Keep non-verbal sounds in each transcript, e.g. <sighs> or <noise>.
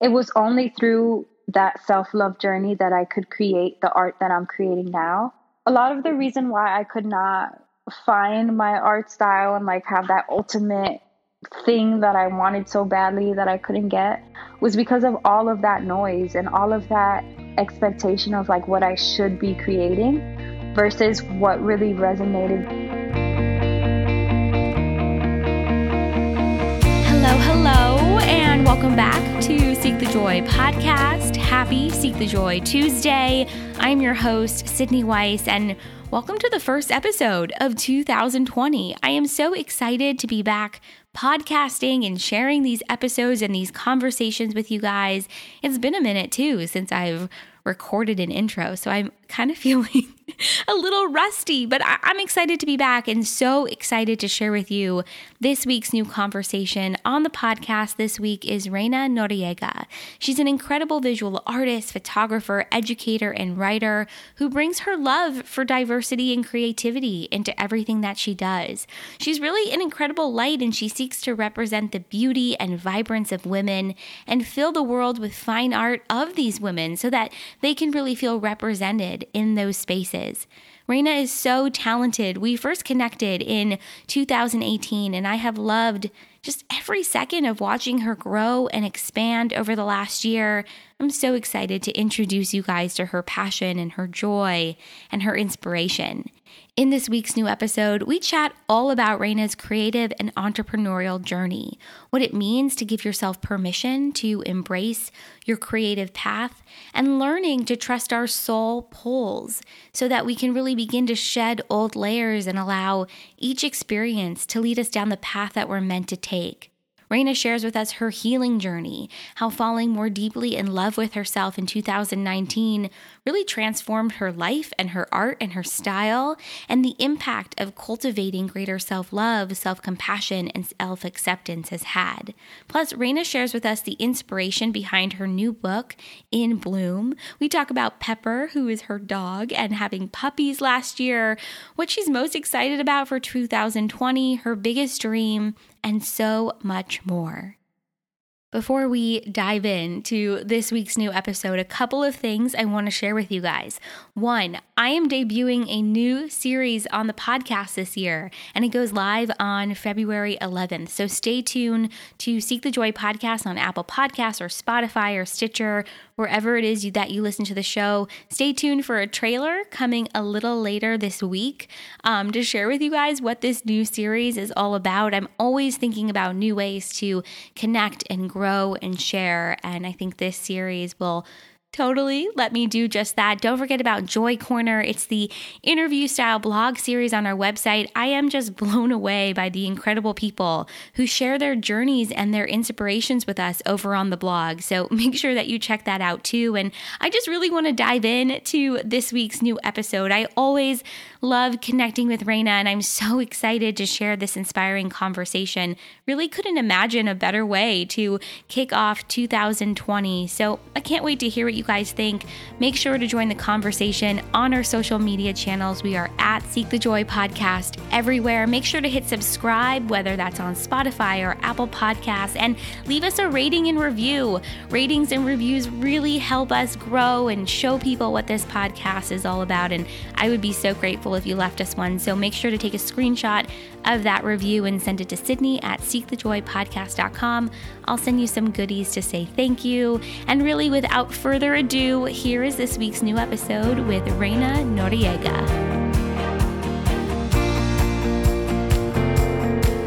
it was only through that self love journey that I could create the art that I'm creating now. A lot of the reason why I could not find my art style and like have that ultimate thing that I wanted so badly that I couldn't get was because of all of that noise and all of that expectation of like what I should be creating versus what really resonated. Welcome back to Seek the Joy podcast. Happy Seek the Joy Tuesday. I'm your host, Sydney Weiss, and welcome to the first episode of 2020. I am so excited to be back podcasting and sharing these episodes and these conversations with you guys. It's been a minute too since I've recorded an intro, so I'm kind of <laughs> feeling a little rusty, but I- am excited to be back and so excited to share with you this week's new conversation. On the podcast this week is Reina Noriega. She's an incredible visual artist, photographer, educator, and writer who brings her love for diversity and creativity into everything that she does. She's really an incredible light and she seeks to represent the beauty and vibrance of women and fill the world with fine art of these women so that they can really feel represented in those spaces. Reina is so talented. We first connected in 2018, and I have loved just every second of watching her grow and expand over the last year. I'm so excited to introduce you guys to her passion and her joy and her inspiration. In this week's new episode, we chat all about Reina's creative and entrepreneurial journey, what it means to give yourself permission to embrace your creative path, and learning to trust our soul pulls so that we can really begin to shed old layers and allow each experience to lead us down the path that we're meant to take. Reina shares with us her healing journey, how falling more deeply in love with herself in 2019 really transformed her life and her art and her style, and the impact of cultivating greater self love, self compassion, and self acceptance has had. Plus, Reina shares with us the inspiration behind her new book, In Bloom. We talk about Pepper, who is her dog, and having puppies last year, what she's most excited about for 2020, her biggest dream, and so much more. Before we dive into this week's new episode, a couple of things I want to share with you guys. One, I am debuting a new series on the podcast this year, and it goes live on February 11th. So stay tuned to Seek the Joy podcast on Apple Podcasts or Spotify or Stitcher, wherever it is that you listen to the show. Stay tuned for a trailer coming a little later this week um, to share with you guys what this new series is all about. I'm always thinking about new ways to connect and grow and share. And I think this series will Totally. Let me do just that. Don't forget about Joy Corner. It's the interview style blog series on our website. I am just <laughs> blown away by the incredible people who share their journeys and their inspirations with us over on the blog. So <laughs> make sure that you check that out too. And I just really want to dive in to this week's new episode. I always love connecting with Reina, and I'm so excited to share this inspiring conversation. Really couldn't imagine a better way to kick off 2020. So I can't wait to hear what you guys think. Make sure to join the conversation on our social media channels. We are at Seek the Joy Podcast everywhere. Make sure to hit subscribe, whether that's on Spotify or Apple Podcasts, and leave us a rating and review. Ratings and reviews really help us grow and show people what this podcast is all about. And I would be so grateful if you left us one. So make sure to take a screenshot of that review and send it to Sydney at seekthejoypodcast.com. I'll send you some goodies to say thank you. And really, without further ado, here is this week's new episode with Reina Noriega.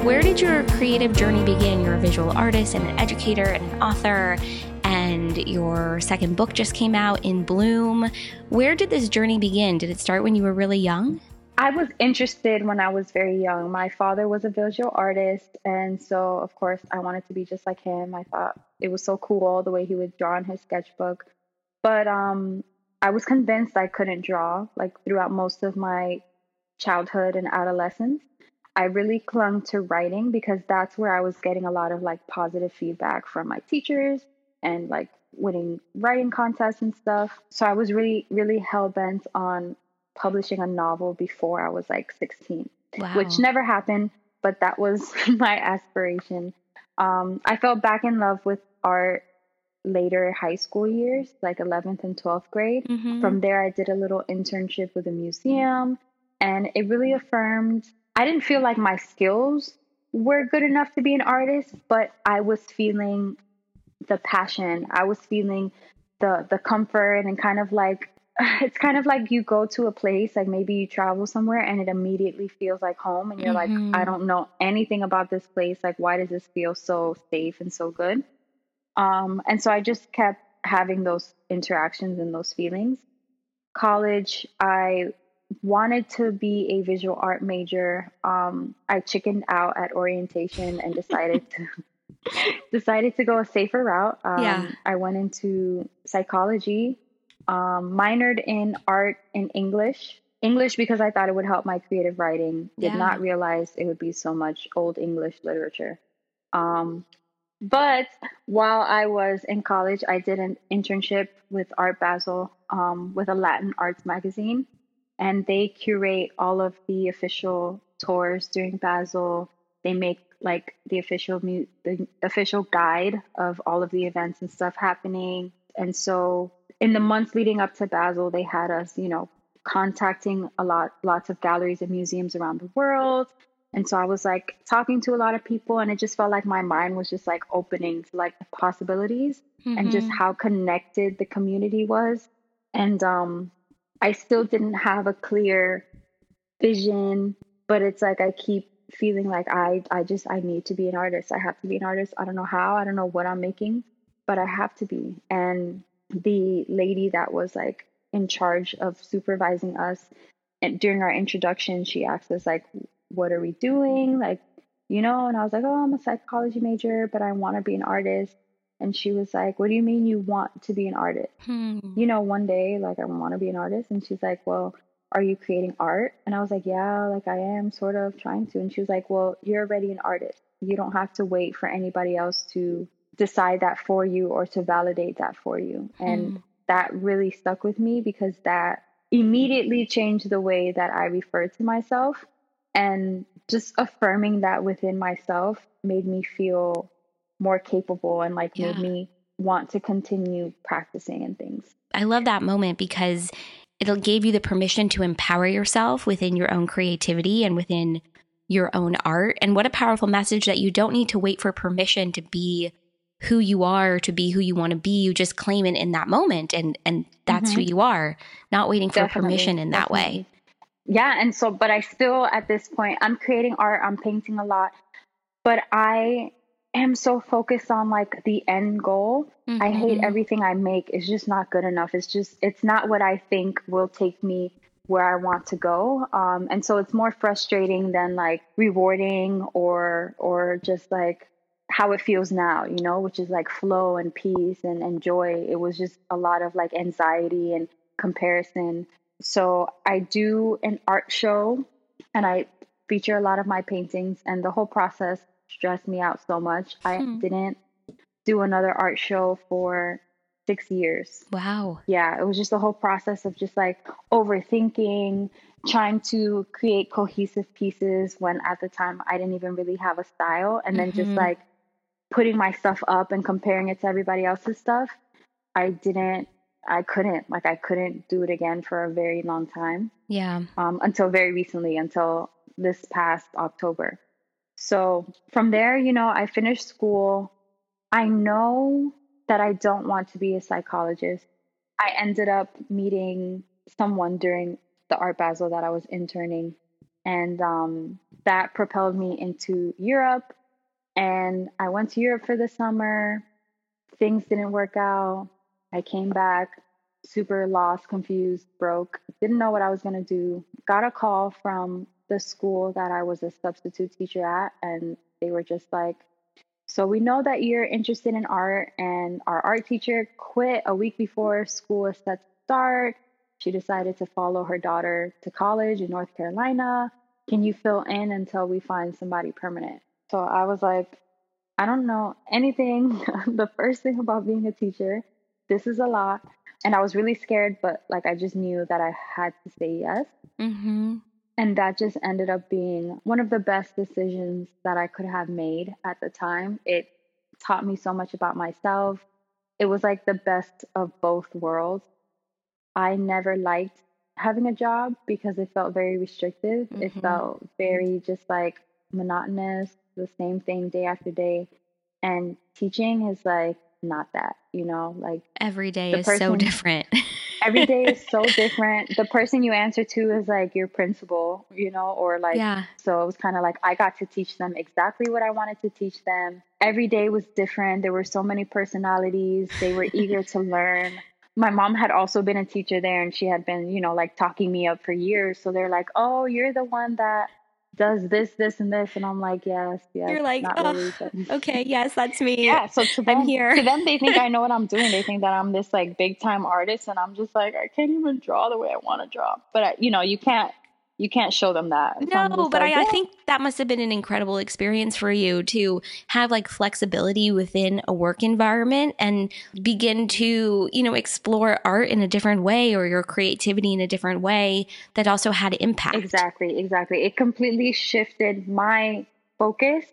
Where did your creative journey begin? You're a visual artist and an educator and an author, and your second book just came out in Bloom. Where did this journey begin? Did it start when you were really young? I was interested when I was very young. My father was a visual artist, and so of course I wanted to be just like him. I thought it was so cool the way he would draw in his sketchbook. But um, I was convinced I couldn't draw like throughout most of my childhood and adolescence. I really clung to writing because that's where I was getting a lot of like positive feedback from my teachers and like winning writing contests and stuff. So I was really, really hell bent on publishing a novel before I was like 16, wow. which never happened, but that was <laughs> my aspiration. Um, I fell back in love with art later high school years, like 11th and 12th grade. Mhm. From there, I did a little internship with a museum, and it really affirmed. I didn't feel like my skills were good enough to be an artist, but I was feeling the passion. I was feeling the the comfort and kind of like <laughs> it's kind of like you go to a place, like maybe you travel somewhere and it immediately feels like home and you're Mhm. like, I don't know anything about this place. Like why does this feel so safe and so good? Um, and so I just kept having those interactions and those feelings. College, I wanted to be a visual art major. Um, I chickened out at orientation and decided to <laughs> decided to go a safer route. Um, Yeah. I went into psychology, um, minored in art and English. English because I thought it would help my creative writing. Did Yeah. not realize it would be so much old English literature. Um, but while I was in college, I did an internship with Art Basel um, with a Latin arts magazine, and they curate all of the official tours during Basel. They make like the official mu- the official guide of all of the events and stuff happening. And so in the months leading up to Basel, they had us, you know, contacting a lot lots of galleries and museums around the world. And so I was like talking to a lot of people and it just felt like my mind was just like opening to like the possibilities and just Mhm. how connected the community was. And um I still didn't have a clear vision, but it's like I keep feeling like I I just I need to be an artist. I have to be an artist. I don't know how, I don't know what I'm making, but I have to be. And the lady that was like in charge of supervising us and during our introduction, she asked us like what are we doing? Like, you know, and I was like, "Oh, I'm a psychology major, but I want to be an artist." And she was like, "What do you mean you want to be an artist?" Hmm. you know, one day, like, I want to be an artist. And she's like, Well, are you creating art? And I was like, Yeah, like, I am sort of trying to. And she was like, Well, you're already an artist. You don't have to wait for anybody else to decide that for you or to validate that for you. And Hmm. that really stuck with me because that immediately changed the way that I referred to myself. And just affirming that within myself made me feel more capable and like made me want to continue practicing and things. I love that moment because it gave you the permission to empower yourself within your own creativity and within your own art. And what a powerful message that you don't need to wait for permission to be who you are, to be who you want to be. You just claim it in that moment and and that's who Mhm. you are, not waiting for Definitely, permission in that way. Yeah, and so but I still at this point I'm creating art, I'm painting a lot, but I am so focused on like the end goal. I hate Mhm. everything I make. It's just not good enough. It's just it's not what I think will take me where I want to go. Um, and so it's more frustrating than like rewarding or or just like how it feels now, you know, which is like flow and peace and, and joy. It was just a lot of like anxiety and comparison. So I do an art show and I feature a lot of my paintings and the whole process stressed me out so much. I Hmm. didn't do another art show for six years. Wow. Yeah, it was just the whole process of just like overthinking, trying to create cohesive pieces when at the time I didn't even really have a style, and then just Mhm. like putting my stuff up and comparing it to everybody else's stuff. I didn't, I couldn't, like, I couldn't do it again for a very long time Yeah. um, until very recently, until this past October. So from there, you know, I finished school. I know that I don't want to be a psychologist. I ended up meeting someone during the Art Basel that I was interning, and um, that propelled me into Europe. And I went to Europe for the summer. Things didn't work out. I came back super lost, confused, broke, didn't know what I was going to do. Got a call from the school that I was a substitute teacher at, and they were just like, So we know that you're interested in art, and our art teacher quit a week before school was set to start. She decided to follow her daughter to college in North Carolina. Can you fill in until we find somebody permanent? So I was like, I don't know anything. <laughs> the first thing about being a teacher, this is a lot. And I was really scared, but like I just knew that I had to say yes. Mm-hmm. And that just ended up being one of the best decisions that I could have made at the time. It taught me so much about myself. it was like the best of both worlds. I never liked having a job because it felt very restrictive. Mm-hmm. It felt very just like monotonous, the same thing day after day. And teaching is like not that, you know, like every day is person, so different. <laughs> every day is so different. The person you answer to is like your principal, you know, or like, yeah. so it was kind of like I got to teach them exactly what I wanted to teach them. Every day was different. There were so many personalities. They were eager to <laughs> learn. My mom had also been a teacher there and she had been, you know, like talking me up for years. So they're like, oh, you're the one that does this, this, and this, and I'm like, yes, yes. You're like, oh, really, <laughs> okay, yes, that's me. Yeah, so to them, I'm here. to them, they think I <laughs> know what I'm doing. They think that I'm this like big time artist, and I'm just like, I can't even draw the way I want to draw. But I, you know, you can't you can't show them that. No, but like, I, yeah. I, think that must have been an incredible experience for you to have like flexibility within a work environment and begin to, you know, explore art in a different way or your creativity in a different way that also had impact. Exactly, exactly. It completely shifted my focus.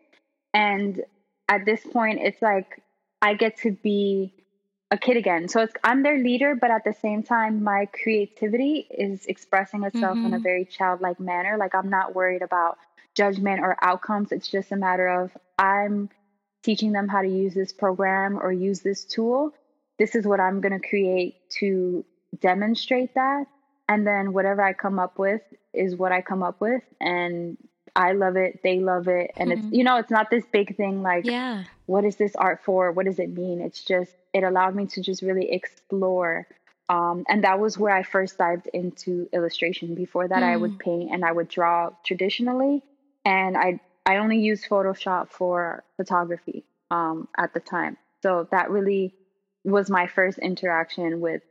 And at this point, it's like I get to be a kid again. So it's I'm their leader, but at the same time, my creativity is expressing itself mm-hmm. in a mm-hmm. very childlike manner. Like I'm not worried about judgment or outcomes. It's just a matter of I'm teaching them how to use this program or use this tool. This is what I'm going to create to demonstrate that. And then whatever I come up with is what I come up with. And I love it, they love it. And mm-hmm. it's, you know, it's not this big thing like, yeah. what is this art for? What does it mean? It's just, it allowed me to just really explore. Um, and that was where I first dived into illustration. Before that, mm. I would mm. paint and I would draw traditionally. And I, I only used Photoshop for photography um, at the time. So that really was my first interaction with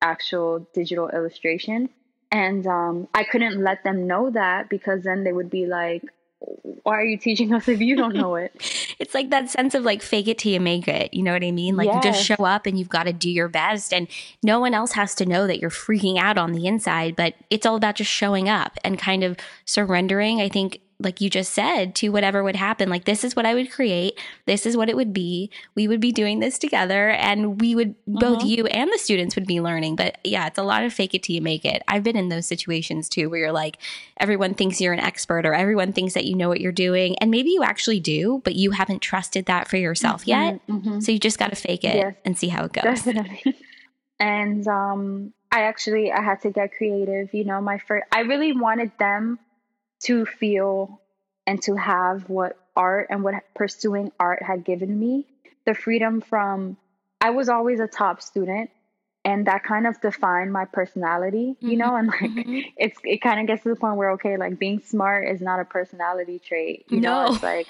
actual digital illustration. And um, I couldn't let them know that because then they would be like, why are you teaching us if you don't know it? <laughs> it's like that sense of like fake it till you make it. You know what I mean? Like yes. you just show up and you've got to do your best and no one else has to know that you're freaking out on the inside, but it's all about just showing up and kind of surrendering. I think like you just said, to whatever would happen. Like, this is what I would create. This is what it would be. We would be doing this together and we would, mm-hmm. both you and the students would be learning. But yeah, it's a lot of fake it till you make it. I've been in those situations too, where you're like, everyone thinks you're an expert or everyone thinks that you know what you're doing. And maybe you actually do, but you haven't trusted that for yourself mm-hmm, yet. Mm-hmm. So you just got to fake it yes, and see how it goes. Definitely. <laughs> and, um, I actually I had to get creative. You know, my first I really wanted them to feel and to have what art and what pursuing art had given me the freedom from I was always a top student and that kind of defined my personality, you mm-hmm. know, and like mm-hmm. it's it kind of gets to the point where okay, like being smart is not a personality trait, you no. know, it's like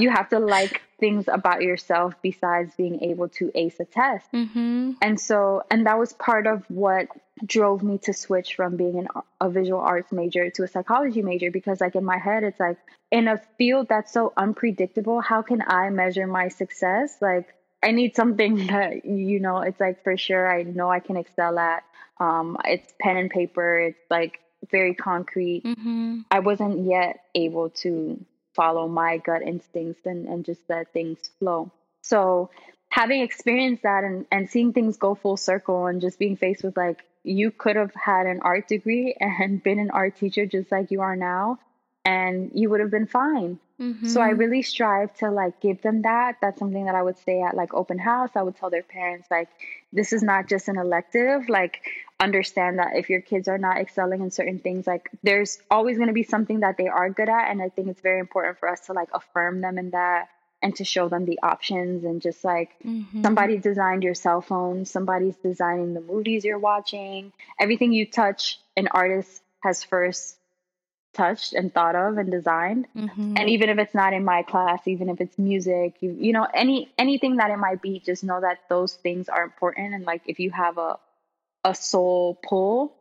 you have to like things about yourself besides being able to ace a test. Mm-hmm. And so, and that was part of what drove me to switch from being an, a visual arts major to a psychology major because, like, in my head, it's like, in a field that's so unpredictable, how can I measure my success? Like, I need something <laughs> that, you know, it's like for sure I know I can excel at. Um, it's pen and paper, it's like very concrete. Mm-hmm. I wasn't yet able to follow my gut instincts and, and just let things flow. So having experienced that and, and seeing things go full circle and just being faced with like you could have had an art degree <laughs> and been an art teacher just like you are now and you would have been fine. Mm-hmm. So I really strive to like give them that. That's something that I would say at like open house. I would tell their parents like this is not just an elective. Like understand that if your kids are not excelling in certain things, like there's always going to be something that they are good at and I think it's very important for us to like affirm them in that and to show them the options and just like mm-hmm. somebody designed your cell phone, somebody's designing the movies you're watching. Everything you touch an artist has first touched and thought of and designed mm-hmm. and even if it's not in my class even if it's music you you know any anything that it might be just know that those things are important and like if you have a a soul pull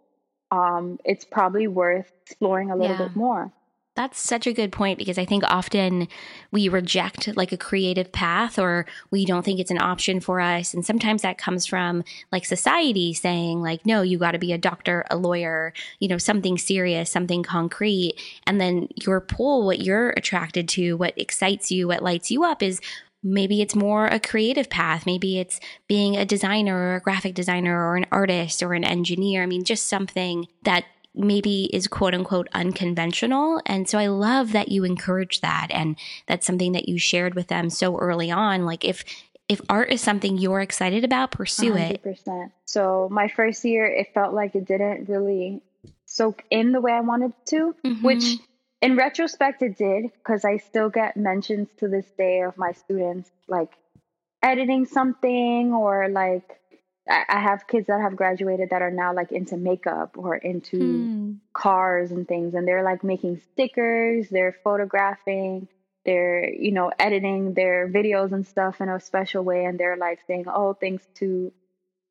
um it's probably worth exploring a little yeah. bit more that's such a good point because I think often we reject like a creative path or we don't think it's an option for us. And sometimes that comes from like society saying, like, no, you got to be a doctor, a lawyer, you know, something serious, something concrete. And then your pull, what you're attracted to, what excites you, what lights you up is maybe it's more a creative path. Maybe it's being a designer or a graphic designer or an artist or an engineer. I mean, just something that maybe is quote unquote unconventional. And so I love that you encourage that. And that's something that you shared with them so early on. Like if, if art is something you're excited about, pursue 100%. it. So my first year, it felt like it didn't really soak in the way I wanted to, mm-hmm. which in retrospect it did because I still get mentions to this day of my students like editing something or like I have kids that have graduated that are now like into makeup or into hmm. cars and things, and they're like making stickers, they're photographing, they're you know editing their videos and stuff in a special way, and they're like saying, "Oh, thanks to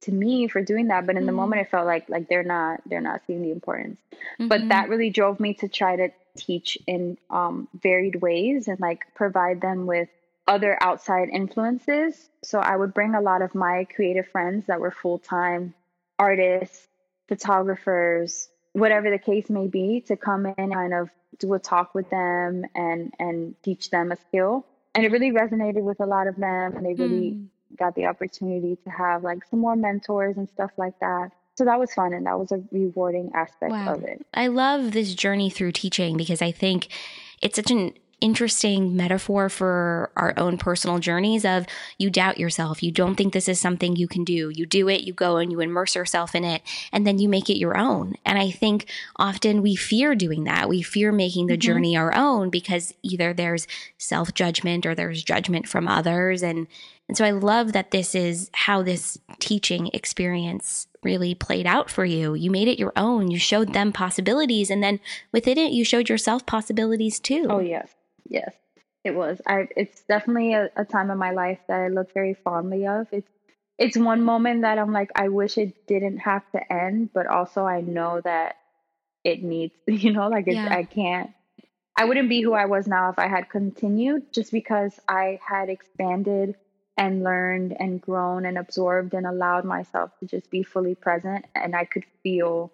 to me for doing that." But in the hmm. moment, it felt like like they're not they're not seeing the importance. Mm-hmm. But that really drove me to try to teach in um, varied ways and like provide them with other outside influences. So I would bring a lot of my creative friends that were full time artists, photographers, whatever the case may be, to come in and kind of do a talk with them and and teach them a skill. And it really resonated with a lot of them, and they really mm. got the opportunity to have like some more mentors and stuff like that. So that was fun, and that was a rewarding aspect wow. of it. I love this journey through teaching because I think it's such an interesting metaphor for our own personal journeys of you doubt yourself. You don't think this is something you can do. You do it you go and you immerse yourself in it and then you make it your own. And i think often we fear doing that. We fear making the mm-hmm. journey our own because either there's self-judgment or there's judgment from others. And and so i love that this is how this teaching experience really played out for you. You made it your own. You showed them possibilities and then within it you showed yourself possibilities too. Oh yes Yes, it was. I. It's definitely a, a time in my life that I look very fondly of. It's it's one moment that I'm like, I wish it didn't have to end, but also I know that it needs, <laughs> you know, like it's, yeah. I can't, I wouldn't be who I was now if I had continued just because I had expanded and learned and grown and absorbed and allowed myself to just be fully present. And I could feel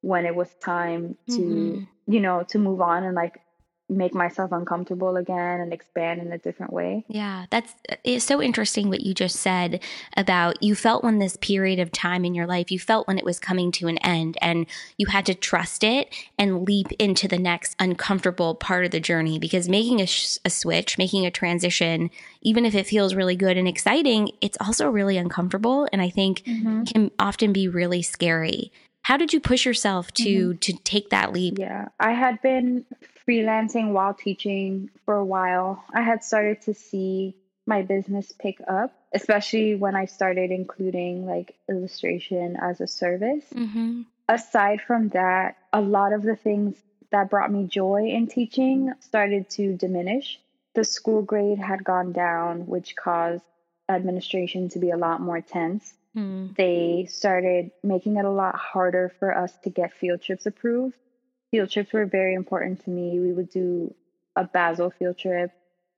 when it was time to, mm-hmm. you know, to move on and like make myself uncomfortable again and expand in a different way. Yeah, that's it's so interesting what you just said about you felt when this period of time in your life, you felt when it was coming to an end and you had to trust it and leap into the next uncomfortable part of the journey because making a, sh- a switch, making a transition, even if it feels really good and exciting, it's also really uncomfortable and I think mm-hmm. can often be really scary. How did you push yourself to mm-hmm. to take that leap? Yeah, I had been freelancing while teaching for a while, I had started to see my business pick up, especially when I started including like illustration as a service. Mm-hmm. Aside from that, a lot of the things that brought me joy in teaching started to diminish. The school grade had gone down, which caused administration to be a lot more tense. Mm. They started making it a lot harder for us to get field trips approved field trips were very important to me. We would do a Basel field trip.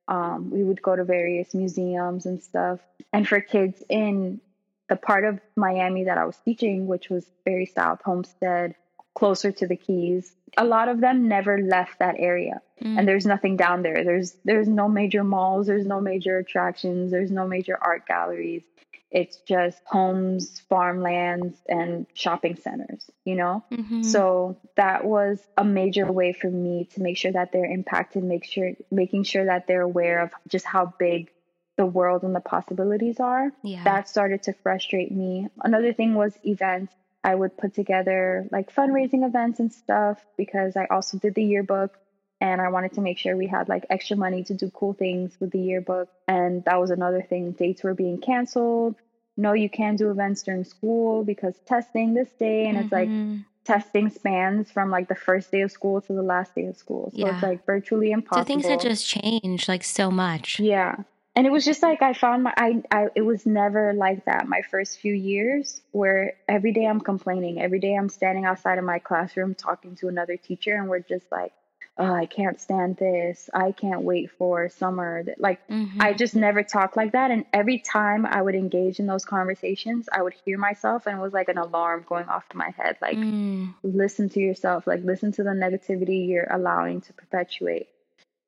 Um, we would go to various museums and stuff. And for kids in the part of Miami that I was teaching, which was very South Homestead, closer to the Keys, a lot of them never left that area. Mm. And there's nothing down there. There's there's no major malls. There's no major attractions. There's no major art galleries. It's just homes, farmlands, and shopping centers, you know? Mm-hmm. So that was a major way for me to make sure that they're impacted, make sure making sure that they're aware of just how big the world and the possibilities are. Yeah. That started to frustrate me. Another thing was events. I would put together like fundraising events and stuff because I also did the yearbook and I wanted to make sure we had like extra money to do cool things with the yearbook. And that was another thing. Dates were being canceled. No, you can't do events during school because testing this day. And mm-hmm. it's like mm-hmm. testing spans from like the first day of school to the last day of school. So yeah. it's like virtually impossible. So things had just changed like so much. Yeah. And it was just like I found my I, I it was never like that my first few years where every day I'm complaining. Every day I'm standing outside of my classroom talking to another teacher and we're just like oh, I can't stand this. I can't wait for summer. Like, mm-hmm. I just never talked like that. And every time I would engage in those conversations, I would hear myself and it was like an alarm going off in my head. Like, mm. listen to yourself, like, listen to the negativity you're allowing to perpetuate.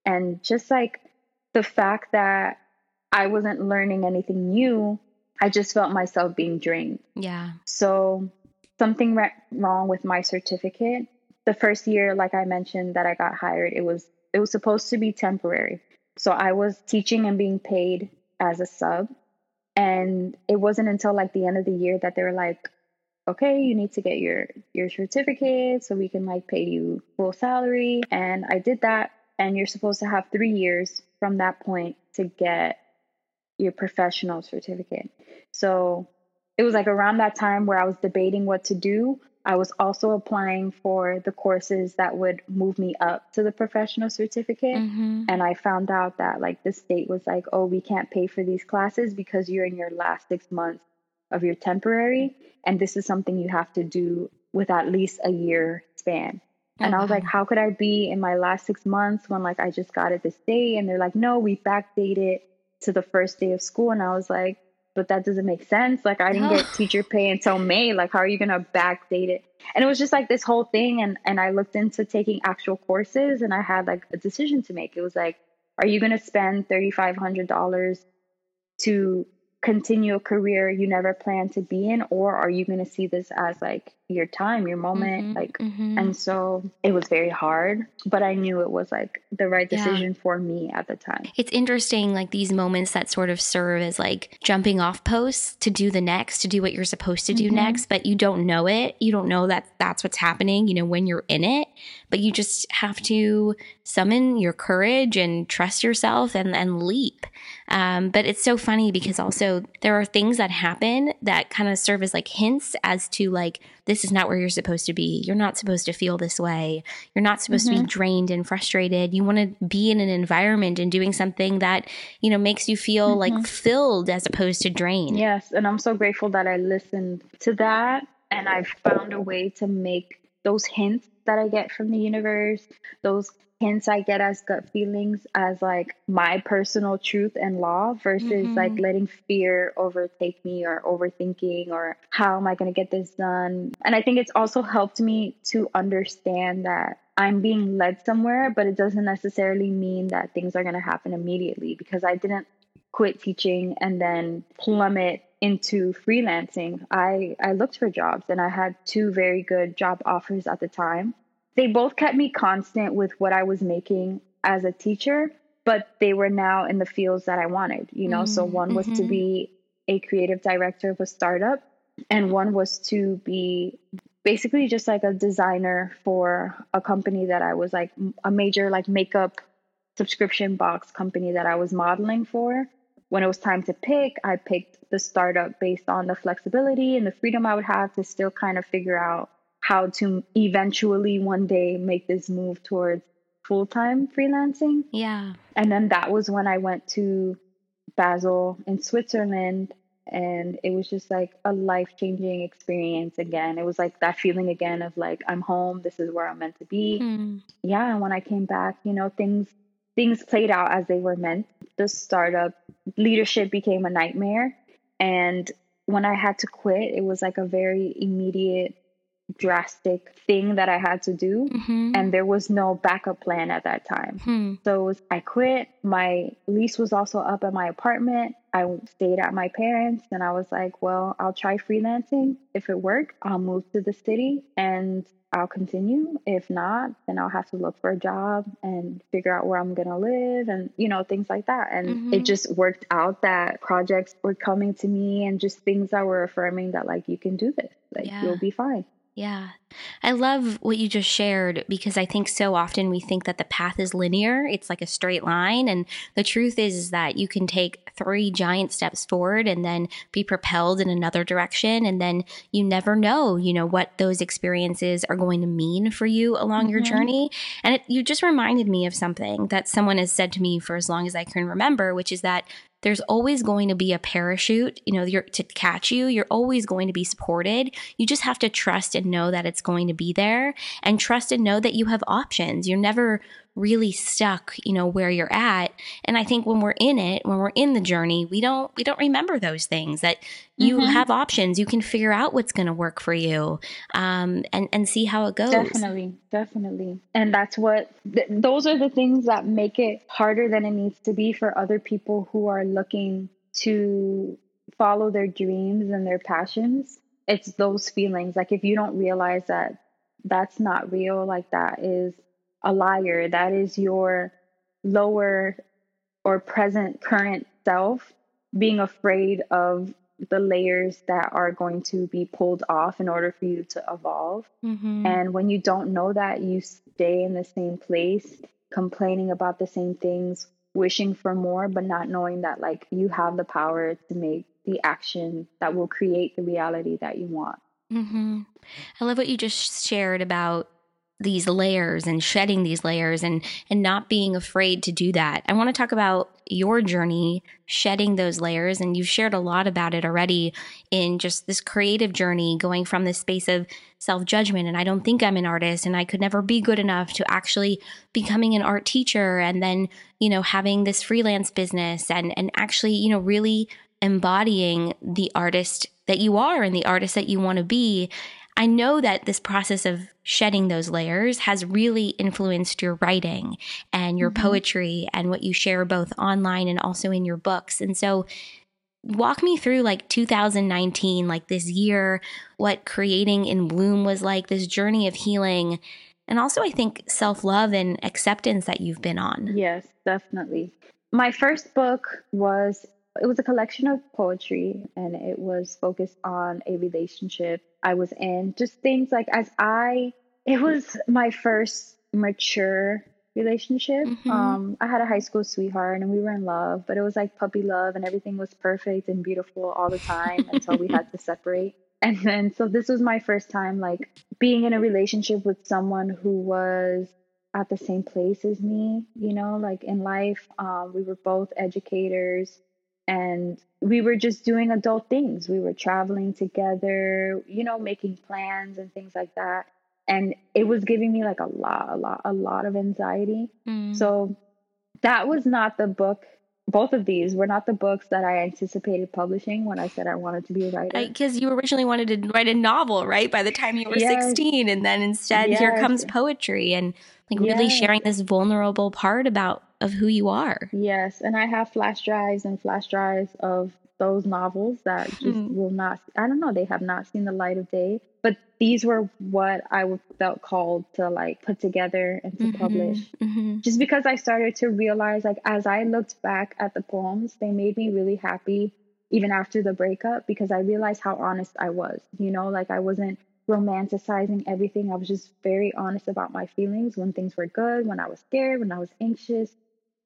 And just like the fact that I wasn't learning anything new. I just felt myself being drained. Yeah. So something went wrong with my certificate. The first year, like I mentioned, that I got hired, it was it was supposed to be temporary. So I was teaching and being paid as a sub. And it wasn't until like the end of the year that they were like, okay, you need to get your your certificate so we can like pay you full salary. And I did that. And you're supposed to have three years from that point to get your professional certificate. So it was like around that time where I was debating what to do. I was also applying for the courses that would move me up to the professional certificate. Mm-hmm. And I found out that like the state was like, oh, we can't pay for these classes because you're in your last six months of your temporary. And this is something you have to do with at least a year span. And I was like, how could I be in my last six months when like I just got it this day? And they're like, no, we backdated to the first day of school. And I was like, but that doesn't make sense. Like I didn't get teacher pay until May. Like how are you gonna backdate it? And it was just like this whole thing. And and I looked into taking actual courses, and I had like a decision to make. It was like, are you gonna spend thirty five hundred dollars to continue a career you never planned to be in, or are you gonna see this as like your time, your moment. Mhm, Like, mhm. and so it was very hard, but I knew it was like the right Yeah. decision for me at the time. It's interesting, like these moments that sort of serve as like jumping off posts to do the next, to do what you're supposed to do Mhm. next, but you don't know it. You don't know that that's what's happening, you know, when you're in it. But you just have to summon your courage and trust yourself and, and leap. Um, but it's so funny because also there are things that happen that kind of serve as like hints as to like, this is not where you're supposed to be. You're not supposed to feel this way. You're not supposed to be drained and frustrated. You want to be in an environment and doing something that, you know, makes you feel like filled as opposed to drained. Yes, and I'm so grateful that I listened to that and I found a way to make those hints that I get from the universe, those hints I get as gut feelings as like my personal truth and law versus Mhm. like letting fear overtake me or overthinking or how am I going to get this done. And I think it's also helped me to understand that I'm being led somewhere, but it doesn't necessarily mean that things are going to happen immediately because I didn't quit teaching and then plummet into freelancing. I I looked for jobs and I had two very good job offers at the time. They both kept me constant with what I was making as a teacher, but they were now in the fields that I wanted, you know. so Mm, one was to mhm. be a creative director of a startup and one was to be basically just like a designer for a company that I was like a major like makeup subscription box company that I was modeling for. When it was time to pick, I picked the startup based on the flexibility and the freedom I would have to still kind of figure out how to eventually one day make this move towards full time freelancing. Yeah. And then that was when I went to Basel in Switzerland. And it was just like a life changing experience again. It was like that feeling again of like, I'm home. This is where I'm meant to be Hmm. yeah and when i came back you know things things played out as they were meant the startup leadership became a nightmare and when i had to quit it was like a very immediate drastic thing that i had to do Mhm. and there was no backup plan at that time Hmm. so I quit. My lease was also up at my apartment. I stayed at my parents and I was like, well, I'll try freelancing. If it works, I'll move to the city and I'll continue. If not, then I'll have to look for a job and figure out where I'm going to live and, you know, things like that. And Mhm. it just worked out that projects were coming to me and just things that were affirming that, like, you can do this. Like, Yeah. you'll be fine. Yeah. I love what you just shared because I think so often we think that the path is linear. It's like a straight line. And the truth is, is that you can take three giant steps forward and then be propelled in another direction. And then you never know, you know, what those experiences are going to mean for you along your Mhm. journey. And it, you just reminded me of something that someone has said to me for as long as I can remember, which is that there's always going to be a parachute, you know, you're, to catch you. You're always going to be supported. You just have to trust and know that it's going to be there and trust and know that you have options. You're never really stuck, you know, where you're at. And I think when we're in it, when we're in the journey, we don't we don't remember those things that you mm-hmm. have options. You can figure out what's going to work for you, um, and and see how it goes. Definitely, definitely. And that's what th- those are the things that make it harder than it needs to be for other people who are looking to follow their dreams and their passions. It's those feelings. Like if you don't realize that that's not real, like that is a liar. That is your lower or present current self being afraid of the layers that are going to be pulled off in order for you to evolve. Mm-hmm. And when you don't know that, you stay in the same place, complaining about the same things, wishing for more, but not knowing that like you have the power to make the action that will create the reality that you want. Mm-hmm. I love what you just shared about these layers and shedding these layers and and not being afraid to do that. I want to talk about your journey shedding those layers and you've shared a lot about it already in just this creative journey going from this space of self-judgment and I don't think I'm an artist and I could never be good enough to actually becoming an art teacher and then, you know, having this freelance business and and actually, you know, really embodying the artist that you are and the artist that you want to be I know that this process of shedding those layers has really influenced your writing and your mm-hmm. poetry and what you share both online and also in your books. And so, walk me through like 2019, like this year, what creating in bloom was like, this journey of healing, and also I think self love and acceptance that you've been on. Yes, definitely. My first book was it was a collection of poetry and it was focused on a relationship I was in. Just things like as I, it was my first mature relationship. Mm-hmm. Um, I had a high school sweetheart and we were in love, but it was like puppy love and everything was perfect and beautiful all the time until we had to <laughs> separate. And then, so this was my first time like being in a relationship with someone who was at the same place as me, you know, like in life. Um, we were both educators and we were just doing adult things. We were traveling together, you know, making plans and things like that. And it was giving me like a lot, a lot, a lot of anxiety. Mm. So that was not the book. Both of these were not the books that I anticipated publishing when I said I wanted to be a writer. Because you originally wanted to write a novel, right? By the time you were yes. 16. And then instead, yes. here comes poetry and like yes. really sharing this vulnerable part about of who you are. Yes, and I have flash drives and flash drives of those novels that just mm. will not I don't know, they have not seen the light of day, but these were what I felt called to like put together and to mm-hmm, publish. Mm-hmm. Just because I started to realize like as I looked back at the poems, they made me really happy even after the breakup because I realized how honest I was. You know, like I wasn't romanticizing everything. I was just very honest about my feelings when things were good, when I was scared, when I was anxious,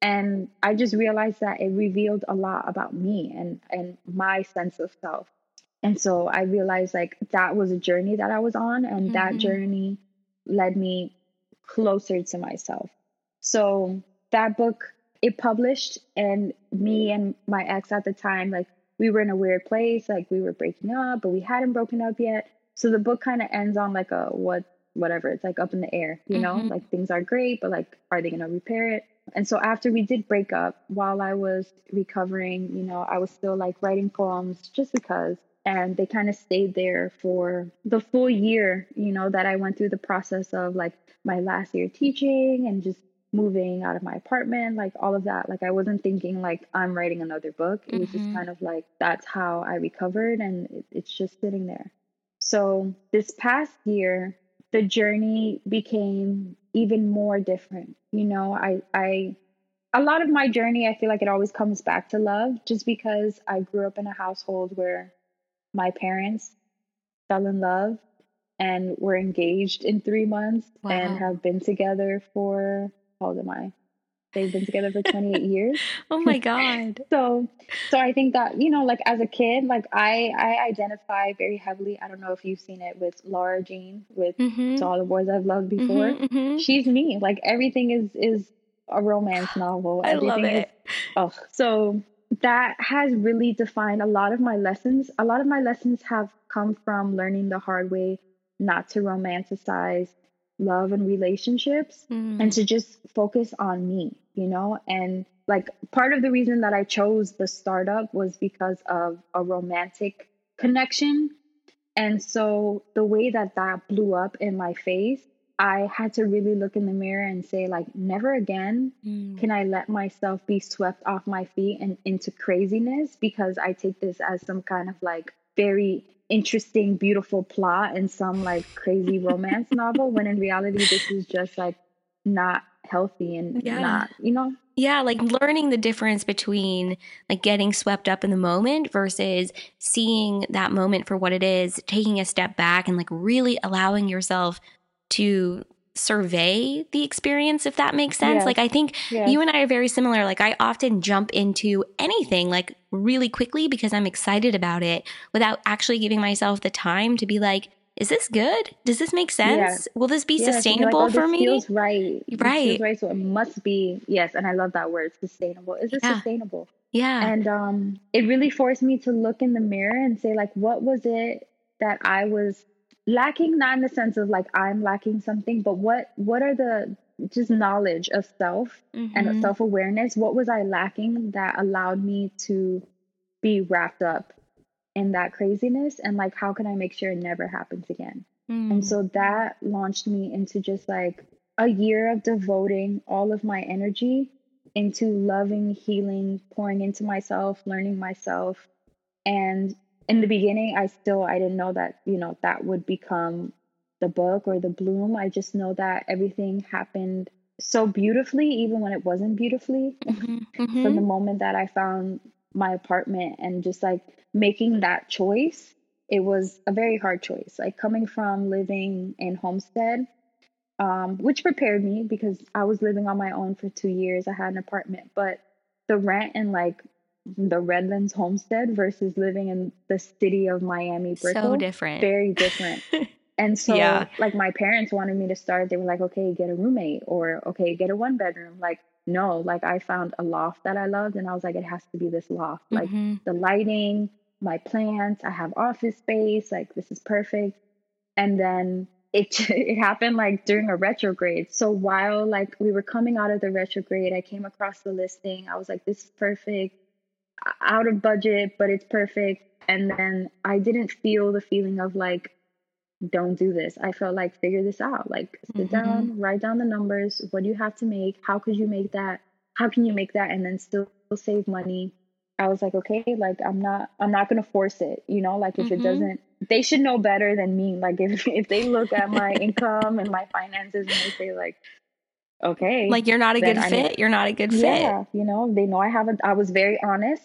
and i just realized that it revealed a lot about me and and my sense of self. And so i realized like that was a journey that i was on and mm-hmm. that journey led me closer to myself. So that book it published and me and my ex at the time like we were in a weird place like we were breaking up but we hadn't broken up yet. So the book kind of ends on like a what whatever it's like up in the air you know? Mm-hmm. like things are great but like are they going to repair it and so after we did break up, while I was recovering, you know, I was still like writing poems just because. And they kind of stayed there for the full year, you know, that I went through the process of like my last year teaching and just moving out of my apartment, like all of that. Like I wasn't thinking like I'm writing another book. It was mm-hmm. just kind of like that's how I recovered and it, it's just sitting there. So this past year, the journey became even more different. You know, I I a lot of my journey, I feel like it always comes back to love just because I grew up in a household where my parents fell in love and were engaged in 3 months wow. and have been together for how old am I? They've been together for 28 years. <laughs> Oh my god. <laughs> so so I think that, you know, like as a kid, like I I identify very heavily. I don't know if you've seen it with Lara Jean with mm-hmm. All the Boys I've Loved mm-hmm, Before. Mm-hmm, mm-hmm. She's me. Like everything is is a romance <sighs> novel. I everything love it. Is, oh, so that has really defined a lot of my lessons. A lot of my lessons have come from learning the hard way not to romanticize love and relationships Mm. and to just focus on me, you know? And like part of the reason that I chose the startup was because of a romantic connection. And so the way that that blew up in my face, I had to really look in the mirror and say, like, never again Mm. can I let myself be swept off my feet and into craziness because I take this as some kind of like very interesting, beautiful plot in some like crazy romance <laughs> novel when in reality, this is just like not healthy and Yeah. not, you know? Yeah, like learning the difference between like getting swept up in the moment versus seeing that moment for what it is, taking a step back and like really allowing yourself to survey the experience, if that makes sense. Yes. Like, I think Yes. you and I are very similar. Like, I often jump into anything like really quickly because I'm excited about it without actually giving myself the time to be like, is this good? Does this make sense? Will this be you're like, sustainable "Oh, for this me? Feels right. This Right. feels right. So it must be yes, and I love that word, sustainable. Is it Yeah. sustainable? yeah. And um, it really forced me to look in the mirror and say, like, what was it that I was lacking? Not in the sense of like I'm lacking something, but what what are the just knowledge of self Mhm. and self awareness? What was I lacking that allowed me to be wrapped up in that craziness? And like, how can I make sure it never happens again? Mm. And so that launched me into just like a year of devoting all of my energy into loving, healing, pouring into myself, learning myself. And in the beginning, I still I didn't know that, you know, that would become the book or the bloom. I just know that everything happened so beautifully even when it wasn't beautifully Mhm. from the Mhm. moment that I found my apartment and just like making that choice, it was a very hard choice. Like coming from living in Homestead, um, which prepared me because I was living on my own for two years. I had an apartment, but the rent and like the Redlands Homestead versus living in the city of Miami, So different. very different. <laughs> And so, Yeah. like, my parents wanted me to start. They were like, okay, get a roommate or okay, get a one bedroom. Like, no, like, I found a loft that I loved, and I was like, it has to be this loft. Like, Mhm. the lighting, my plants, I have office space. Like, this is perfect. And then it <laughs> it happened like during a retrograde. So while like we were coming out of the retrograde, I came across the listing. I was like, this is perfect. Out of budget, but it's perfect. And then I didn't feel the feeling of like don't do this. I felt like figure this out. Like sit Mhm. down, write down the numbers. What do you have to make? How could you make that? How can you make that and then still save money? I was like, okay, like I'm not I'm not gonna force it, you know, like if Mhm. it doesn't they should know better than me. Like if <laughs> if they look at my income and my finances and they say like, okay, Like you're not a good I fit. You're not a good fit. yeah, you know, they know I haven't. I was very honest.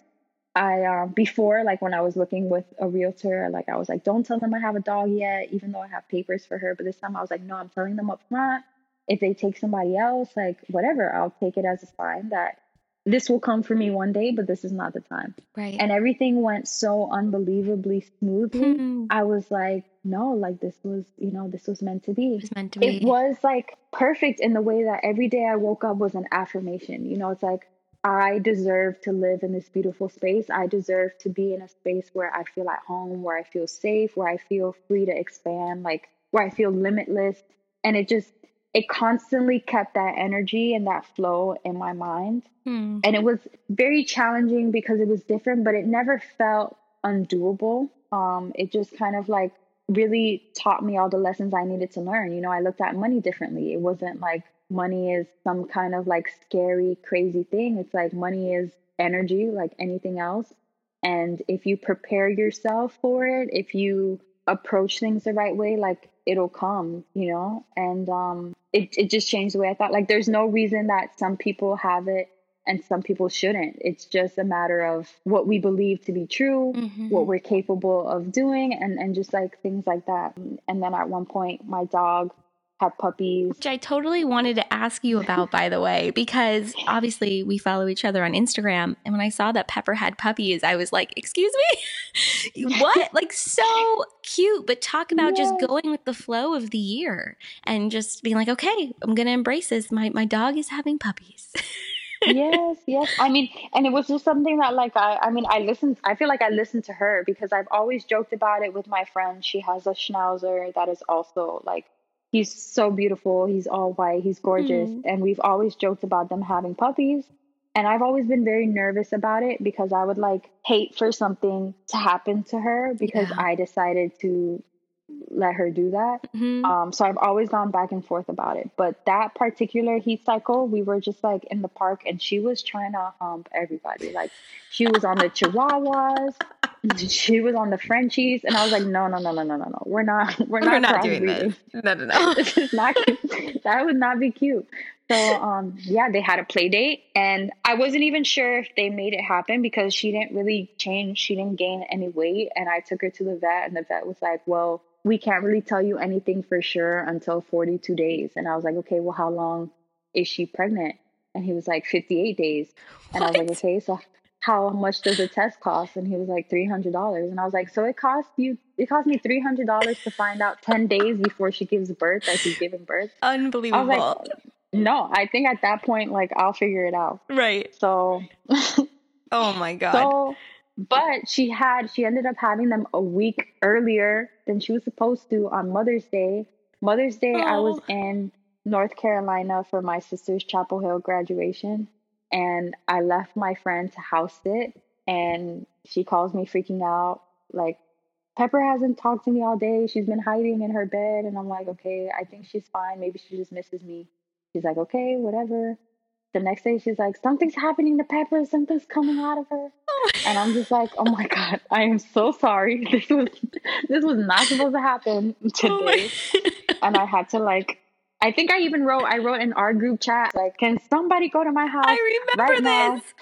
I um before like when I was looking with a realtor, like I was like, don't tell them I have a dog yet, even though I have papers for her. But this time I was like, no, I'm telling them up front. If they take somebody else, like whatever, I'll take it as a sign that this will come for me one day, but this is not the time. Right. And everything went so unbelievably smoothly. Hmm. <laughs> I was like, no, like this was, you know, this was meant to be It was meant to be. it was like perfect in the way that every day I woke up was an affirmation. You know, it's like I deserve to live in this beautiful space. I deserve to be in a space where I feel at home, where I feel safe, where I feel free to expand, like where I feel limitless. And it just, it constantly kept that energy and that flow in my mind. Hmm. And it was very challenging because it was different, but it never felt undoable. Um, it just kind of like really taught me all the lessons I needed to learn. You know, I looked at money differently. It wasn't like money is some kind of like scary, crazy thing. It's like money is energy, like anything else. And if you prepare yourself for it, if you approach things the right way, like it'll come, you know? And um it, it just changed the way I thought. Like there's no reason that some people have it and some people shouldn't. It's just a matter of what we believe to be true, Mhm. what we're capable of doing, and, and just like things like that. And then at one point, my dog had puppies. Which I totally wanted to ask you about, by the way, because obviously we follow each other on Instagram. And when I saw that Pepper had puppies, I was like, excuse me? <laughs> what? <laughs> Like, so cute. But talk about just going with the flow of the year and just being like, okay, I'm going to embrace this. My, my dog is having puppies. <laughs> yes, yes. I mean, and it was just something that, like, I, I mean, I listened. I feel like I listened to her because I've always joked about it with my friend. She has a schnauzer that is also like he's so beautiful. He's all white. He's gorgeous. Mm. And we've always joked about them having puppies. And I've always been very nervous about it because I would like hate for something to happen to her because Yeah. I decided to let her do that. Mhm. Um, so I've always gone back and forth about it. But that particular heat cycle, we were just like in the park and she was trying to hump everybody. Like she was on the chihuahuas, <laughs> she was on the Frenchies, and I was like, no, no, no, no, no, no, no. We're not <laughs> we're not, We're not doing this. No, no, no. <laughs> this is not that would not be cute. So um yeah, they had a play date and I wasn't even sure if they made it happen because she didn't really change, she didn't gain any weight and I took her to the vet and the vet was like, "Well, we can't really tell you anything for sure until 42 days." And I was like, "Okay, well how long is she pregnant?" And he was like, "58 days." And I was like, "Okay, so how much does a test cost?" And he was like, $300. And I was like, "So it cost you it cost me $300 to find out 10 days before she gives birth that she's giving birth?" I Unbelievable. was like, no, I think at that point, like, I'll figure it out. right. So, <laughs> Oh my God. so, but she had, she ended up having them a week earlier than she was supposed to on Mother's Day. Mother's Day, I was Oh. in North Carolina for my sister's Chapel Hill graduation, and I left my friend to house it, and she calls me freaking out, like, Pepper hasn't talked to me all day. She's been hiding in her bed. And I'm like, okay, I think she's fine. Maybe she just misses me. She's like, okay, whatever. The next day, she's like, something's happening to Pepper. Something's coming out of her. Oh And I'm just like, oh my God, I am so sorry. <laughs> This was this was not supposed to happen <laughs> Oh today. And I had to like I think I even wrote I wrote in our group chat, like, can somebody go to my house I remember right now this.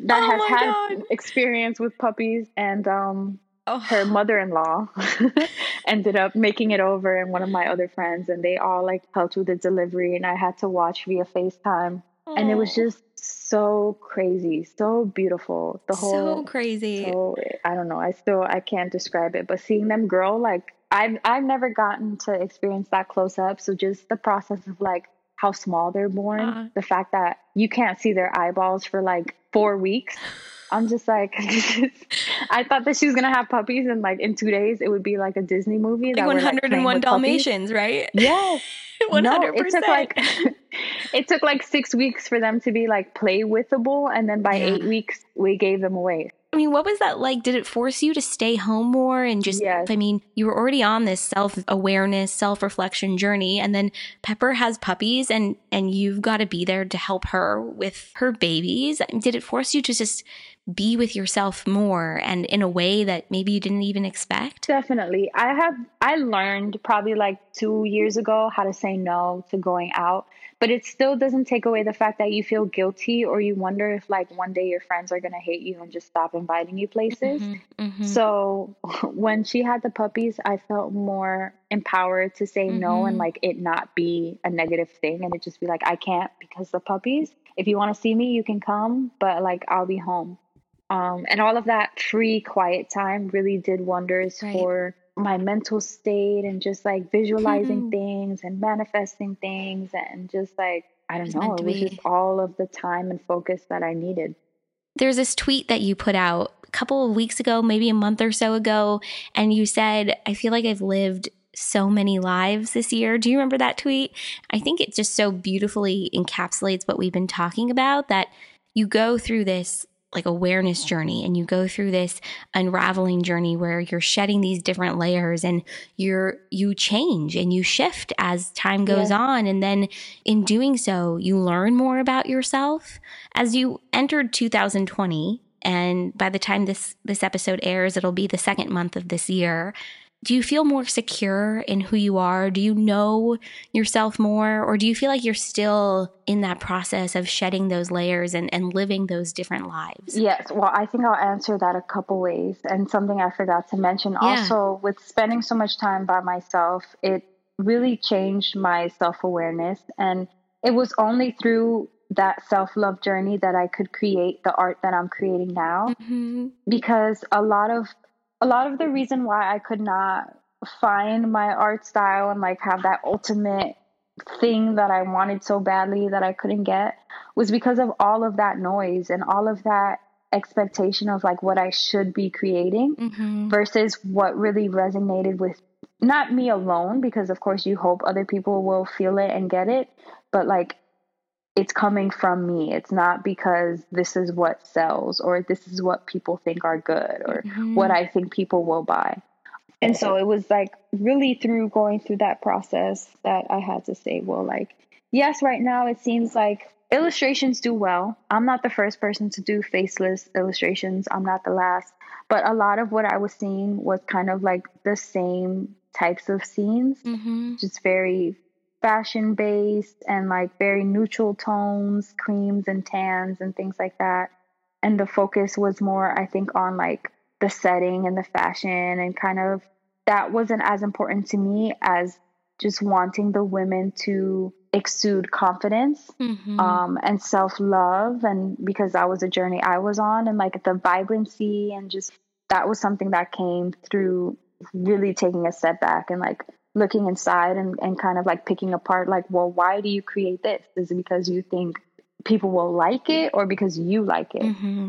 that Oh has had God. experience with puppies and um Oh. her mother-in-law <laughs> ended up making it over and one of my other friends and they all like helped with the delivery and I had to watch via FaceTime and it was Oh. just so crazy, so beautiful. The whole so crazy. so I don't know. I still I can't describe it, but seeing them grow, like I've I've never gotten to experience that close up. So just the process of like how small they're born, Uh-huh. the fact that you can't see their eyeballs for like four weeks. I'm just like, <laughs> I thought that she was gonna have puppies, and like in two days it would be like a Disney movie. like that we're, like, 101. Dalmatians, right? <laughs> Yes. <laughs> 100%. No, it took like it took like six weeks for them to be like play withable, and then by Yeah. eight weeks we gave them away. I mean, what was that like? Did it force you to stay home more and just, Yes. I mean, you were already on this self awareness, self reflection journey. And then Pepper has puppies and, and you've got to be there to help her with her babies. Did it force you to just be with yourself more and in a way that maybe you didn't even expect? Definitely. I have I learned probably like 2 years ago how to say no to going out, but it still doesn't take away the fact that you feel guilty or you wonder if like one day your friends are going to hate you and just stop inviting you places. Mhm, mhm. So <laughs> when she had the puppies, I felt more empowered to say no and Mhm. like it not be a negative thing and it just be like I can't because the puppies. If you want to see me, you can come, but like I'll be home. Um, and all of that free quiet time really did wonders Right. for my mental state and just like visualizing Mhm. things and manifesting things and just like I don't know, it was just all of the time and focus that I needed. There's this tweet that you put out a couple of weeks ago, maybe a month or so ago, and you said, I feel like I've lived so many lives this year. Do you remember that tweet? I think it just so beautifully encapsulates what we've been talking about that you go through this like awareness journey and you go through this unraveling journey where you're shedding these different layers and you're you change and you shift as time goes Yes. on and then in doing so you learn more about yourself as you entered 2020 and by the time this this episode airs it'll be the second month of this year do you feel more secure in who you are do you know yourself more or do you feel like you're still in that process of shedding those layers and, and living those different lives Yes, well, I think I'll answer that a couple ways. And something I forgot to mention also with spending so much time by myself, it really changed my self awareness. And it was only through that self love journey that I could create the art that I'm creating now. Mhm. Because a lot of a lot of the reason why I could not find my art style and like have that ultimate thing that I wanted so badly that I couldn't get was because of all of that noise and all of that expectation of like what I should be creating Mhm. versus what really resonated with not me alone because of course you hope other people will feel it and get it, but like it's coming from me. It's not because this is what sells or this is what people think are good or mm-hmm. what I think people will buy. And so it was like really through going through that process that I had to say, well, like, yes, right now it seems like illustrations do well. I'm not the first person to do faceless illustrations, I'm not the last. But a lot of what I was seeing was kind of like the same types of scenes, mm-hmm. just very fashion based and like very neutral tones, creams and tans and things like that. And the focus was more, I think, on like the setting and the fashion and kind of that wasn't as important to me as just wanting the women to exude confidence mm-hmm. um, and self love. And because that was a journey I was on, and like the vibrancy, and just that was something that came through really taking a step back and like looking inside and, and kind of like picking apart, like, well, why do you create this? Is it because you think people will like it or because you like it? Mm-hmm.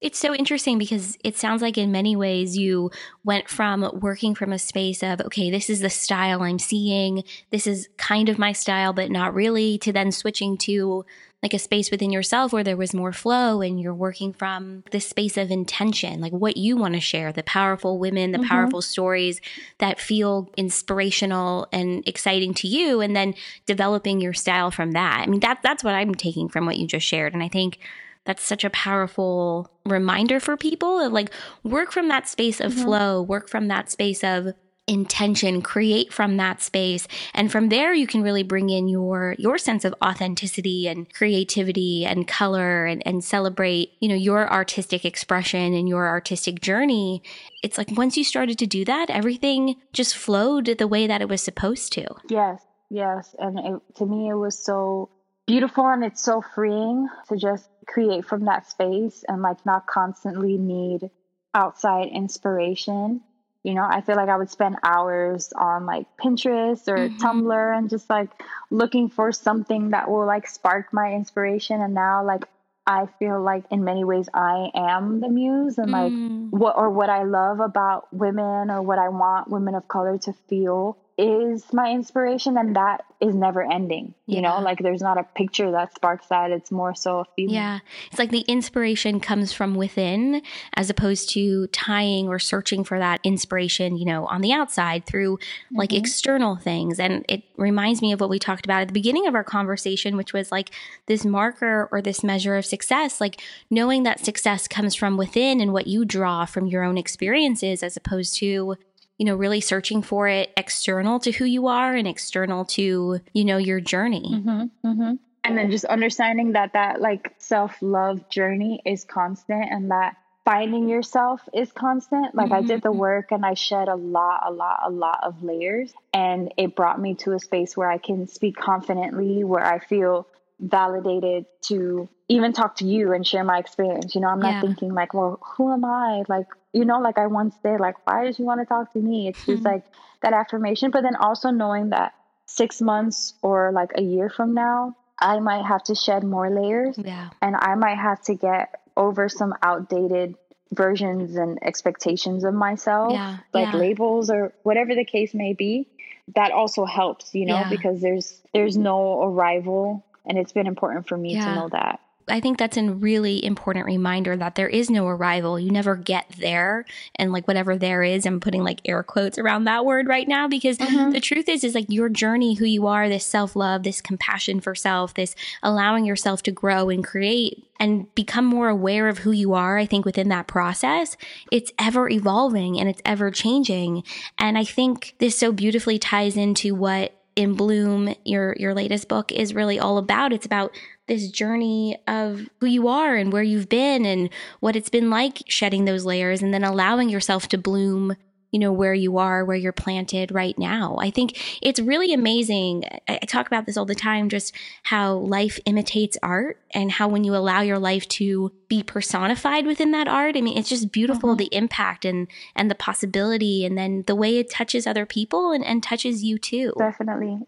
It's so interesting because it sounds like in many ways you went from working from a space of, okay, this is the style I'm seeing. This is kind of my style, but not really, to then switching to like a space within yourself where there was more flow and you're working from this space of intention, like what you want to share, the powerful women, the mm-hmm. powerful stories that feel inspirational and exciting to you, and then developing your style from that. I mean, that, that's what I'm taking from what you just shared. And I think that's such a powerful reminder for people like work from that space of mm-hmm. flow, work from that space of intention create from that space. And from there you can really bring in your your sense of authenticity and creativity and color and, and celebrate you know your artistic expression and your artistic journey. It's like once you started to do that everything just flowed the way that it was supposed to. Yes yes. And it, to me it was so beautiful and it's so freeing to just create from that space and like not constantly need outside inspiration. You know, I feel like I would spend hours on like Pinterest or mm-hmm. Tumblr and just like looking for something that will like spark my inspiration. And now, like, I feel like in many ways I am the muse and like mm. what or what I love about women or what I want women of color to feel is my inspiration and that is never ending you yeah. know like there's not a picture that sparks that. It's more so a feeling. Yeah. It's like the inspiration comes from within as opposed to tying or searching for that inspiration you know on the outside through like mm-hmm. external things. And it reminds me of what we talked about at the beginning of our conversation which was like this marker or this measure of success like knowing that success comes from within and what you draw from your own experiences as opposed to you know, really searching for it external to who you are and external to, you know, your journey. Mm-hmm, mm-hmm. And then just understanding that that like self love journey is constant and that finding yourself is constant. Like mm-hmm. I did the mm-hmm. work and I shed a lot, a lot, a lot of layers. And it brought me to a space where I can speak confidently, where I feel validated to even talk to you and share my experience. You know, I'm not yeah. thinking like, well, who am I? Like, you know, like I once did, like, why does she want to talk to me? It's just hmm. like that affirmation. But then also knowing that six months or like a year from now, I might have to shed more layers. Yeah. And I might have to get over some outdated versions and expectations of myself, yeah. like yeah. labels or whatever the case may be. That also helps, you know, yeah. because there's there's no arrival and it's been important for me to know that. I think that's a really important reminder that there is no arrival. You never get there. And like whatever there is, I'm putting like air quotes around that word right now because mm-hmm. the truth is, is like your journey, who you are, this self love, this compassion for self, this allowing yourself to grow and create and become more aware of who you are. I think within that process, it's ever evolving and it's ever changing. And I think this so beautifully ties into what in bloom your your latest book is really all about. It's about this journey of who you are and where you've been and what it's been like shedding those layers and then allowing yourself to bloom you know where you are where you're planted right now. I think it's really amazing. I, talk about this all the time just how life imitates art and how when you allow your life to be personified within that art i mean it's just beautiful mm-hmm. the impact and and the possibility and then the way it touches other people and, and touches you too. Definitely.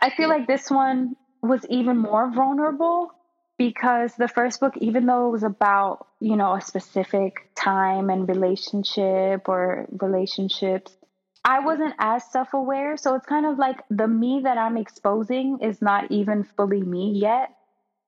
I feel like this one was even more vulnerable because the first book, even though it was about, you know, a specific time and relationship or relationships, I wasn't as self aware. So it's kind of like the me that I'm exposing is not even fully me yet.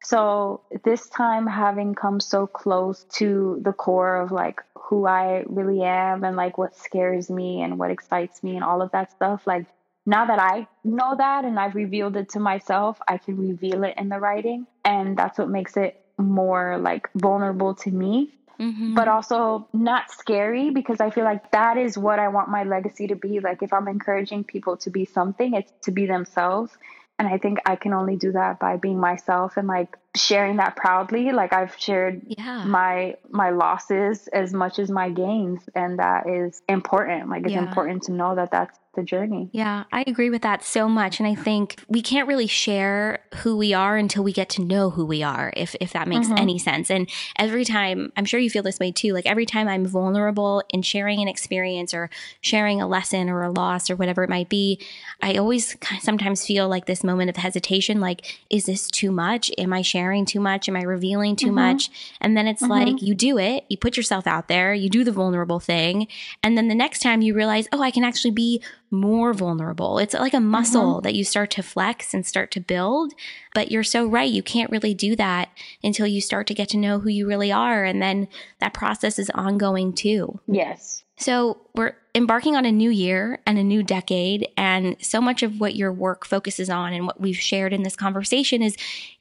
So this time having come so close to the core of like who I really am and like what scares me and what excites me and all of that stuff, like now that I know that and I've revealed it to myself, I can reveal it in the writing. And that's what makes it more like vulnerable to me. Mm-hmm. But also not scary because I feel like that is what I want my legacy to be. Like, if I'm encouraging people to be something, it's to be themselves and I think I can only do that by being myself and like sharing that proudly. Like I've shared yeah. my my losses as much as my gains and that is important. Like it's yeah. important to know that that's the journey. Yeah, I agree with that so much and I think we can't really share who we are until we get to know who we are if if that makes mm-hmm. any sense. And every time, I'm sure you feel this way too, like every time I'm vulnerable in sharing an experience or sharing a lesson or a loss or whatever it might be, I always sometimes feel like this moment of hesitation like is this too much? Am I sharing too much? Am I revealing too mm-hmm. much? And then it's mm-hmm. like you do it, you put yourself out there, you do the vulnerable thing, and then the next time you realize, "Oh, I can actually be more vulnerable. It's like a muscle mm-hmm. that you start to flex and start to build. But you're so right. You can't really do that until you start to get to know who you really are. And then that process is ongoing too. Yes. So we're embarking on a new year and a new decade. And so much of what your work focuses on and what we've shared in this conversation is,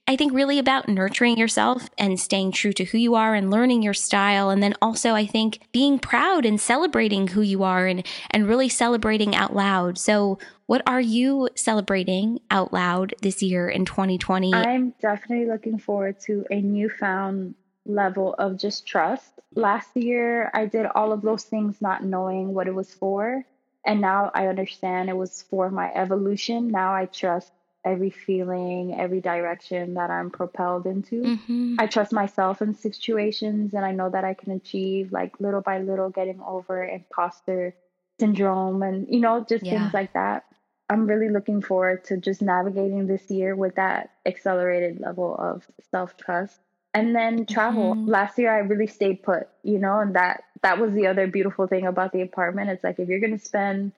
I think, really about nurturing yourself and staying true to who you are and learning your style. And then also, I think, being proud and celebrating who you are and, and really celebrating out loud. So, what are you celebrating out loud this year in 2020? I'm definitely looking forward to a newfound level of just trust. Last year, I did all of those things not knowing what it was for. And now I understand it was for my evolution. Now I trust every feeling, every direction that I'm propelled into. Mm-hmm. I trust myself in situations and I know that I can achieve, like little by little, getting over imposter syndrome and, you know, just yeah. things like that. I'm really looking forward to just navigating this year with that accelerated level of self trust and then travel. Mm-hmm. Last year I really stayed put, you know, and that that was the other beautiful thing about the apartment. It's like if you're going to spend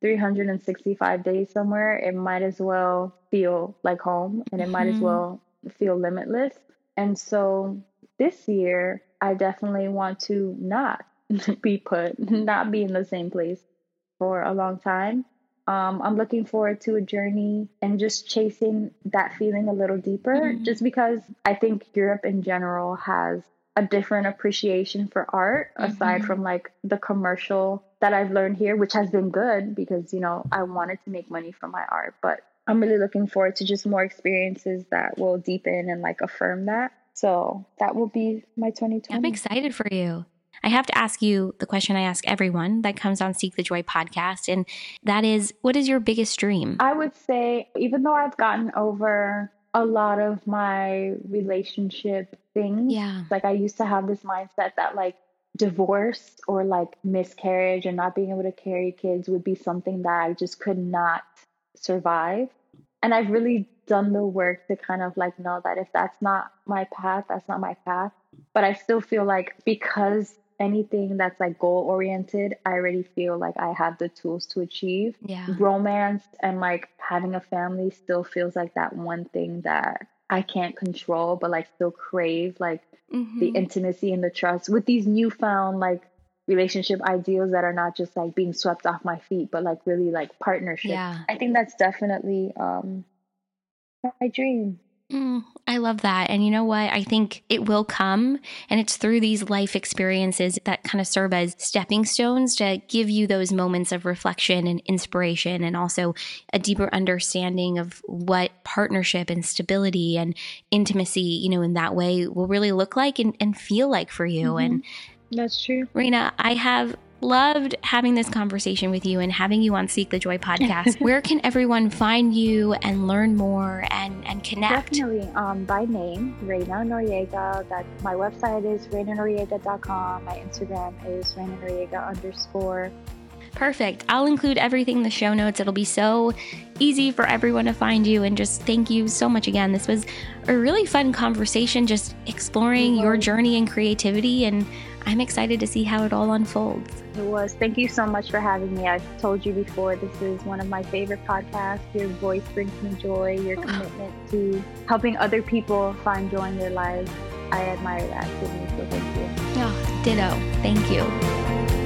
365 days somewhere, it might as well feel like home and it mm-hmm. might as mm-hmm. well feel limitless. And so this year I definitely want to not <laughs> be put, not be in the same place for a long time um, I'm looking forward to a journey and just chasing that feeling a little deeper, mm-hmm. just because I think Europe in general has a different appreciation for art mm-hmm. aside from like the commercial that I've learned here, which has been good because, you know, I wanted to make money from my art. But I'm really looking forward to just more experiences that will deepen and like affirm that. So that will be my 2020. I'm excited for you. I have to ask you the question I ask everyone that comes on Seek the Joy podcast. And that is, what is your biggest dream? I would say, even though I've gotten over a lot of my relationship things, yeah. like I used to have this mindset that like divorce or like miscarriage and not being able to carry kids would be something that I just could not survive. And I've really done the work to kind of like know that if that's not my path, that's not my path. But I still feel like because anything that's like goal oriented, I already feel like I have the tools to achieve. Yeah. Romance and like having a family still feels like that one thing that I can't control, but like still crave like mm-hmm. the intimacy and the trust with these newfound like relationship ideals that are not just like being swept off my feet, but like really like partnership. Yeah. I think that's definitely um my dream. Mm, I love that. And you know what? I think it will come. And it's through these life experiences that kind of serve as stepping stones to give you those moments of reflection and inspiration and also a deeper understanding of what partnership and stability and intimacy, you know, in that way will really look like and, and feel like for you. Mm-hmm. And that's true. Reina, I have loved having this conversation with you and having you on Seek the Joy podcast. <laughs> Where can everyone find you and learn more and, and connect? Definitely um, by name, Reina Noriega. That my website is reinanoriega.com. My Instagram is Reina Noriega underscore. Perfect. I'll include everything in the show notes. It'll be so easy for everyone to find you. And just thank you so much again. This was a really fun conversation, just exploring your journey and creativity. And I'm excited to see how it all unfolds. It was. Thank you so much for having me. I've told you before, this is one of my favorite podcasts. Your voice brings me joy. Your commitment to helping other people find joy in their lives. I admire that, So thank you. Oh, ditto. Thank you.